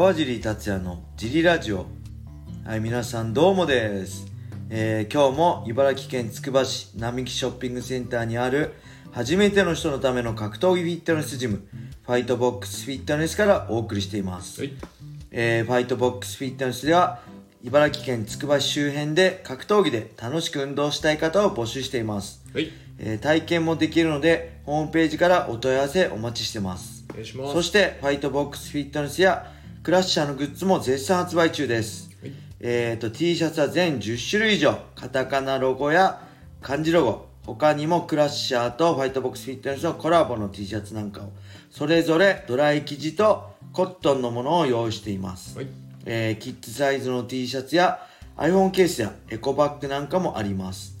川尻達也のジリラジオはい皆さんどうもです、えー今日も茨城県つくば市並木ショッピングセンターにある初めての人のための格闘技フィットネスジムファイトボックスフィットネスからお送りしています、はい。えーファイトボックスフィットネスでは茨城県つくば市周辺で格闘技で楽しく運動したい方を募集しています、はい。えー体験もできるのでホームページからお問い合わせお待ちしてますお願いします。そしてファイトボックスフィットネスやクラッシャーのグッズも絶賛発売中です、はい。えー、と T シャツは全10種類以上。カタカナロゴや漢字ロゴ。他にもクラッシャーとファイトボックスフィットネスのコラボの T シャツなんかを。それぞれドライ生地とコットンのものを用意しています、はい。えーキッズサイズの T シャツや iPhone ケースやエコバッグなんかもあります、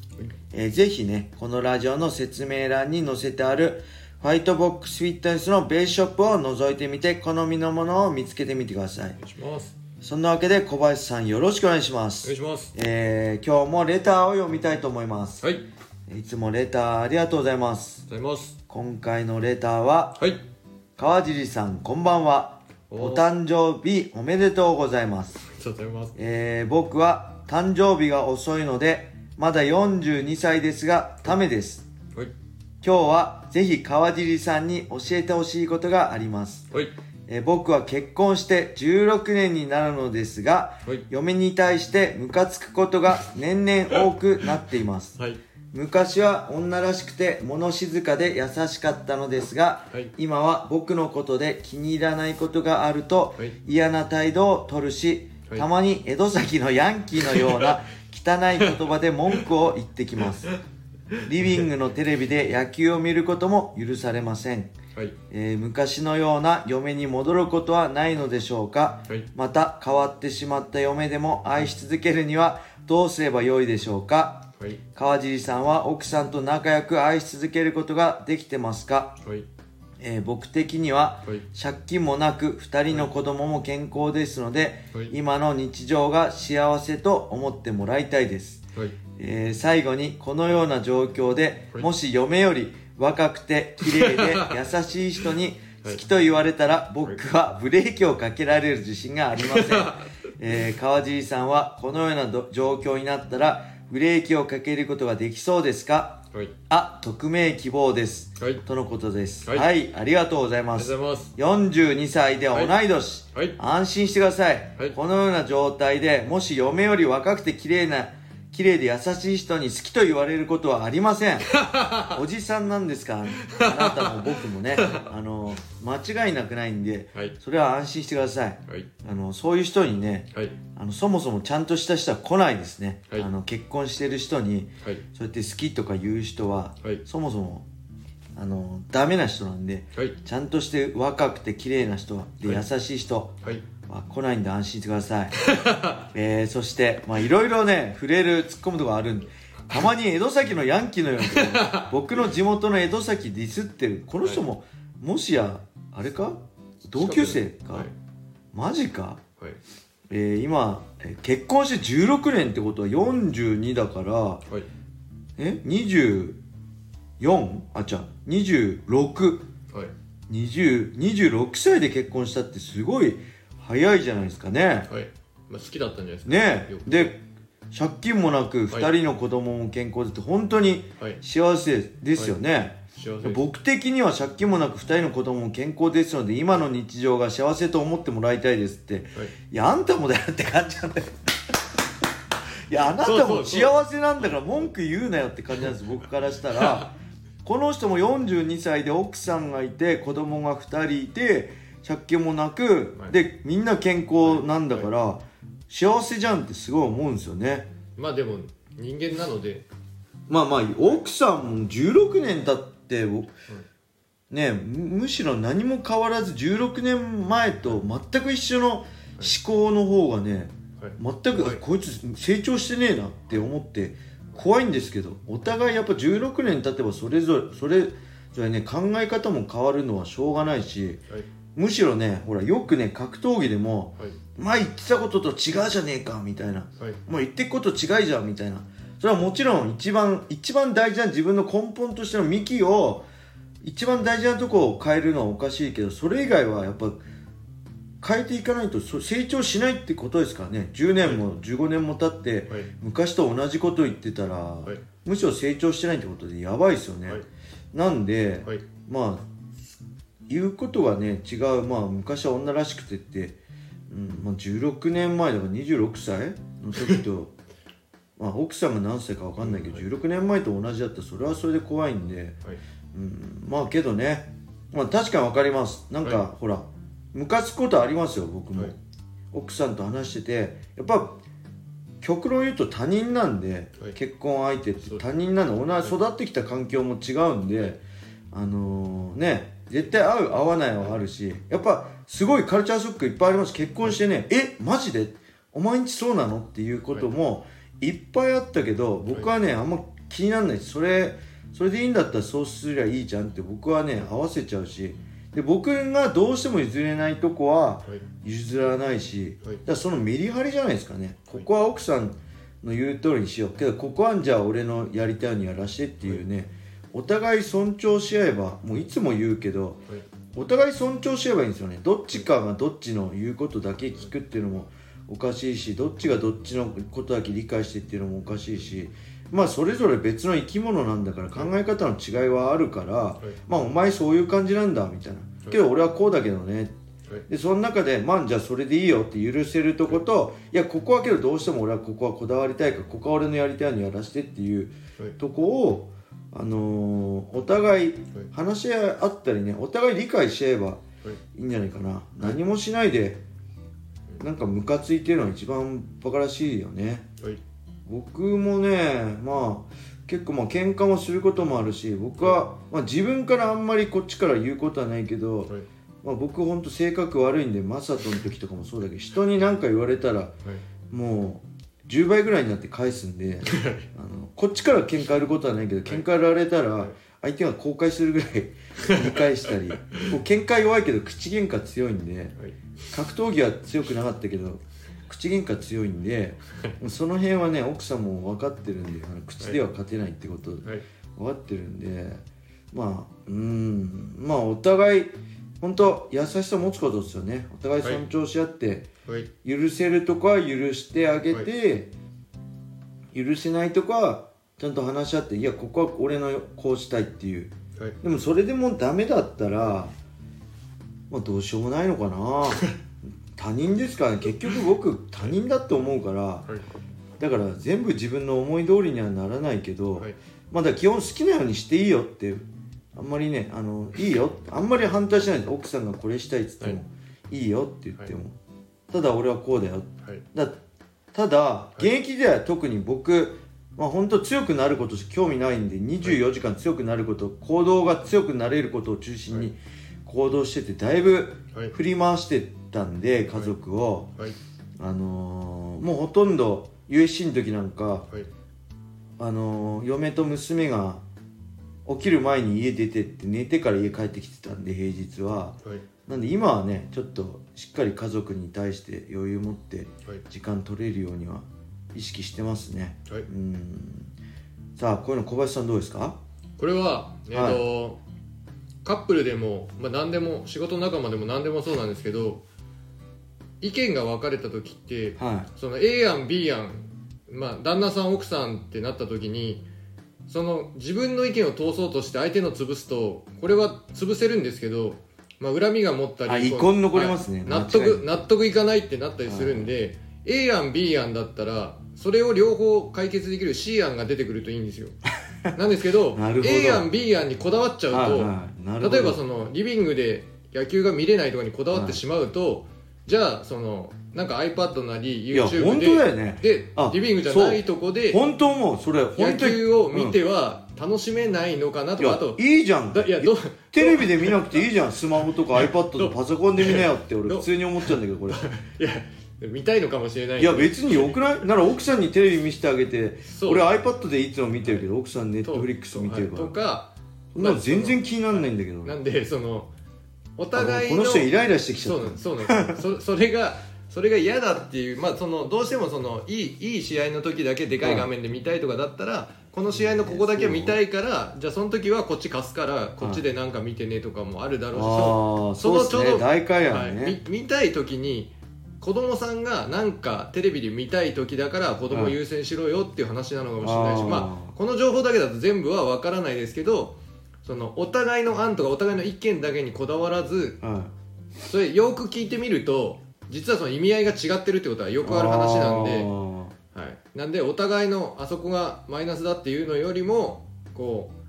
えーぜひねこのラジオの説明欄に載せてあるファイトボックスフィットネスのベースショップを覗いてみて好みのものを見つけてみてくださいお願いします。そんなわけで小林さんよろしくお願いしまお願いすします。えー今日もレターを読みたいと思いますはい。いつもレターありがとうございますございます。今回のレターははい。川尻さんこんばんはおお誕生日おめでとうございますありがとうございます。えー僕は誕生日が遅いのでまだ42歳ですがためですはい。今日はぜひ川尻さんに教えてほしいことがあります、はい。えー僕は結婚して16年になるのですが、はい。嫁に対してムカつくことが年々多くなっています。はい。昔は女らしくて物静かで優しかったのですが、はい。今は僕のことで気に入らないことがあるとはい。嫌な態度を取るし、はい。たまに江戸崎のヤンキーのような汚い言葉で文句を言ってきます リビングのテレビで野球を見ることも許されません、はい。えー昔のような嫁に戻ることはないのでしょうか、はい。また変わってしまった嫁でも愛し続けるにはどうすればよいでしょうか。はい。川尻さんは奥さんと仲良く愛し続けることができてますか、はい。えー僕的にははい。借金もなく2人の子供も健康ですので、はい。今の日常が幸せと思ってもらいたいです、はい。えー最後にこのような状況で、はい。もし嫁より若くて綺麗で優しい人に 好きと言われたら、僕はブレーキをかけられる自信がありません、えー川尻さんはこのようなど状況になったらブレーキをかけることができそうですか？はい。あ匿名希望です、はい。とのことです。は、はいいありがとうございます。います。42歳で同い年、はい。安心してください。このような状態でもし嫁より若くて綺麗な綺麗で優しい人に好きと言われることはありません。おじさんなんですかあなたも僕もね あの間違いなくないんで、はい。それは安心してください。はい。あのそういう人にねはい。あのそもそもちゃんとした人は来ないですね、はい。あの結婚してる人にはい。そうやって好きとか言う人は、はい。そもそもあのダメな人なんではい。ちゃんとして若くて綺麗な人で優はい。しい人は来ないんで安心してください、えー、そしてまあいろいろね触れる突っ込むとこあるんでたまに江戸崎のヤンキーのように 僕の地元の江戸崎ディスってるこの人も、もしやあれか？同級生か、はい。マジか？はい。えー今えー結婚して16年ってことは42だからはい。え？24あじゃあ26はい。20 26歳で結婚したってすごい早いじゃないですかねはい。まあ、好きだったんじゃないですか。ねで借金もなく2人の子供も健康でって本当にはい。幸せですよね、幸せです。僕的には借金もなく2人の子供も健康ですので今の日常が幸せと思ってもらいたいですってはい。いやあんたもだよって感じなんだよいやあなたも幸せなんだから文句言うなよって感じなんです僕からしたらこの人も42歳で奥さんがいて子供が2人いて借金もなく、はい。でみんな健康なんだから、幸せじゃんってすごい思うんですよね。まあでも、人間なので、まあまあ奥さんも16年経って、ねむむしろ何も変わらず16年前と全く一緒の思考の方がね、はい。全く、はい。こいつ成長してねえなって思って怖いんですけどお互いやっぱ16年経てばそれぞれそれぞれね考え方も変わるのはしょうがないしはい。むしろねほらよくね格闘技でもはい。前言ってたことと違うじゃねえかみたいなはい。もう言ってくこと違いじゃんみたいなそれはもちろん一番一番大事な自分の根本としての幹を一番大事なとこを変えるのはおかしいけどそれ以外はやっぱ変えていかないとそ成長しないってことですからね。10年も15年も経って、はい。昔と同じこと言ってたら、はい。むしろ成長してないってことでやばいですよね、はい。なんで、はい。まあ言うことがね違う。まあ昔は女らしくてって、うんまあ、16年前だから26歳？の時と まあ奥さんが何歳か分かんないけど、16年前と同じだったらそれはそれで怖いんで、はい。うん、まあけどね、まあ、確かに分かります。なんか、はい。ほらムカつくことありますよ僕も、はい。奥さんと話しててやっぱ極論言うと他人なんで、はい。結婚相手って他人なんで同じ育ってきた環境も違うんで、あのーね絶対合う合わないはあるしやっぱすごいカルチャーショックいっぱいあります。結婚してね、えマジで？お前んちそうなの？っていうこともい。っぱいあったけど僕はねあんま気にならないですそれそれでいいんだったらそうすりゃいいじゃんって僕はね合わせちゃうしで僕がどうしても譲れないとこははい。譲らないし、はい。だそのメリハリじゃないですかね。ここは奥さんの言う通りにしよう。けどここはじゃあ俺のやりたいようにやらしてっていうね、お互い尊重し合えばもういつも言うけどはい。お互い尊重し合えばいいんですよね。どっちかがどっちの言うことだけ聞くっていうのもおかしいしどっちがどっちのことだけ理解してっていうのもおかしいしまあそれぞれ別の生き物なんだから考え方の違いはあるから、まあお前そういう感じなんだみたいな。けど俺はこうだけどね。はい。でその中でまあじゃあそれでいいよって許せるとことい。やここはけどどうしても俺はここはこだわりたいからここは俺のやりたいようにやらせてっていうはい。とこをあのーお互い話し合ったりねお互い理解し合えばはい。いいんじゃないかな。何もしないでなんかムカついてるのが一番バカらしいよね。はい僕もねまあ結構まあ喧嘩もすることもあるし僕は、まあ、自分からあんまりこっちから言うことはないけど、はい。まあ、僕ほんと性格悪いんでマサトの時とかもそうだけど人に何か言われたらはい。もう10倍ぐらいになって返すんで あのこっちから喧嘩売ることはないけど喧嘩売られたら相手が後悔するぐらい 言い返したり。こう喧嘩弱いけど口喧嘩強いんではい。格闘技は強くなかったけど口喧嘩強いんで その辺はね奥さんも分かってるんであの口では勝てないってことはい。分かってるんでまあうんまあお互い本当優しさ持つことですよね。お互い尊重し合って、はい。許せるとこは許してあげて、許せないとこはちゃんと話し合っていやここは俺のこうしたいっていう。はい。でもそれでもダメだったらまあどうしようもないのかな 他人ですからね。結局僕他人だって思うからはい。だから全部自分の思い通りにはならないけど、はい。まあだ基本好きなようにしていいよってあんまりねあのいいよ。あんまり反対しない。奥さんがこれしたいっつっても、い、いよって言っても、ただ俺はこうだよはい。だただ現役では特に僕まあ本当強くなることしか興味ないんで24時間強くなること行動が強くなれることを中心に行動しててだいぶはい。振り回してたんで家族を、はい。あのーもうほとんど USC の時なんかはい。あのー嫁と娘が起きる前に家出てって寝てから家帰ってきてたんで平日は。はい。なんで今はねちょっとしっかり家族に対して余裕持ってはい。時間取れるようには意識してますね。はい。うん。さあこういうの小林さんどうですか？これはえっ、と、カップルでも、まあ、何でも仕事仲間でも何でもそうなんですけど意見が分かれた時ってはその A 案 B 案、まあ、旦那さん奥さんってなった時にその自分の意見を通そうとして相手の潰すとこれは潰せるんですけど、まあ、恨みが持ったりあ遺恨残りますね。はい。納得納得いかないってなったりするんで、A 案 B 案だったらそれを両方解決できる C 案が出てくるといいんですよ なんですけどど。A 案 B 案にこだわっちゃうと、はいはい。例えばそのリビングで野球が見れないところにこだわってしまうと、じゃあそのなんか iPad なりいや YouTube で本当だよね。であリビングじゃないとこで本当思う。それ野本当に。球を見ては楽しめないのかなとか、あといやいいじゃん。だいやど テレビで見なくていいじゃん。スマホとか iPad とパソコンで見なよって俺ど普通に思っちゃうんだけどこれ。いや見たいのかもしれないいや別によくないなら奥さんにテレビ見せてあげて俺 iPad でいつも見てるけど奥さんネッとトフリックス見てるかはいとらかそんなの全然気にならないんだけど。なんでそのおあ互いのこの人イライラしてきちゃっそうなんですそうなんです。そそれがそれが嫌だっていうまあそのどうしてもそのいいいい試合の時だけでかい画面で見たいとかだったら、この試合のここだけは見たいからじゃあその時はこっち貸すからこっちでなんか見てねとかもあるだろうし、ああそうですね。大会やね、はい、見たい時に子供さんがなんかテレビで見たい時だから子供優先しろよっていう話なのかもしれないし、はいまあ、この情報だけだと全部は分からないですけどそのお互いの案とかお互いの意見だけにこだわらずはそれよく聞いてみると実はその意味合いが違ってるってことはよいくある話なんで。あはい、なんでお互いのあそこがマイナスだっていうのよりもこう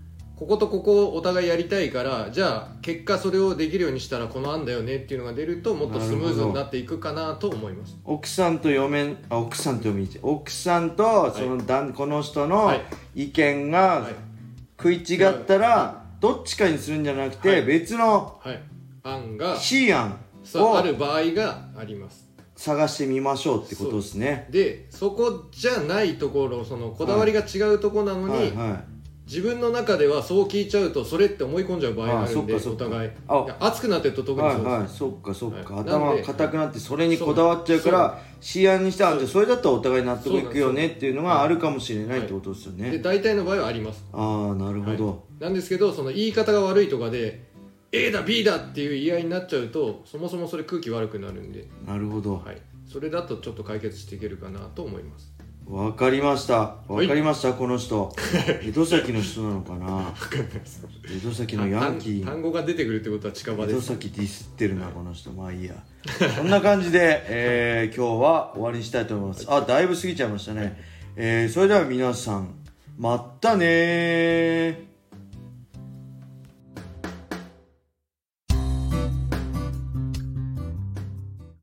こことここをお互いやりたいからじゃあ結果それをできるようにしたらこの案だよねっていうのが出るともっとスムーズになっていくかなと思います。ー奥さんと嫁あ奥さんと嫁奥さんとその、だんこの人のはい。意見がはい、食い違ったら、どっちかにするんじゃなくて、はい。別のはい、案が C 案をある場合があります。探してみましょうってことですね。でそこじゃないところそのこだわりが違うところなのに、はいはい自分の中ではそう聞いちゃうとそれって思い込んじゃう場合があるんでお互い。熱くなってると特にそうです、はいはいそっかそっか、はい。頭なんで硬くなってそれにこだわっちゃうから試案にしてあじゃあそれだったらお互い納得いくよねっていうのがあるかもしれないってことですよね、で大体の場合はあります。ああなるほど、なんですけどその言い方が悪いとかで A だ B だっていう言い合いになっちゃうとそもそもそれ空気悪くなるんで、なるほど。はい、それだとちょっと解決していけるかなと思いますわかりました。わい。かりました、この人。江戸崎の人なのかな？江戸崎のヤンキー。単単語が出てくるってことは近場江戸崎ディスってるなこの人。まあいいや。こんな感じで、えー今日は終わりにしたいと思います。あだいぶ過ぎちゃいましたね、えーそれでは皆さんまったねー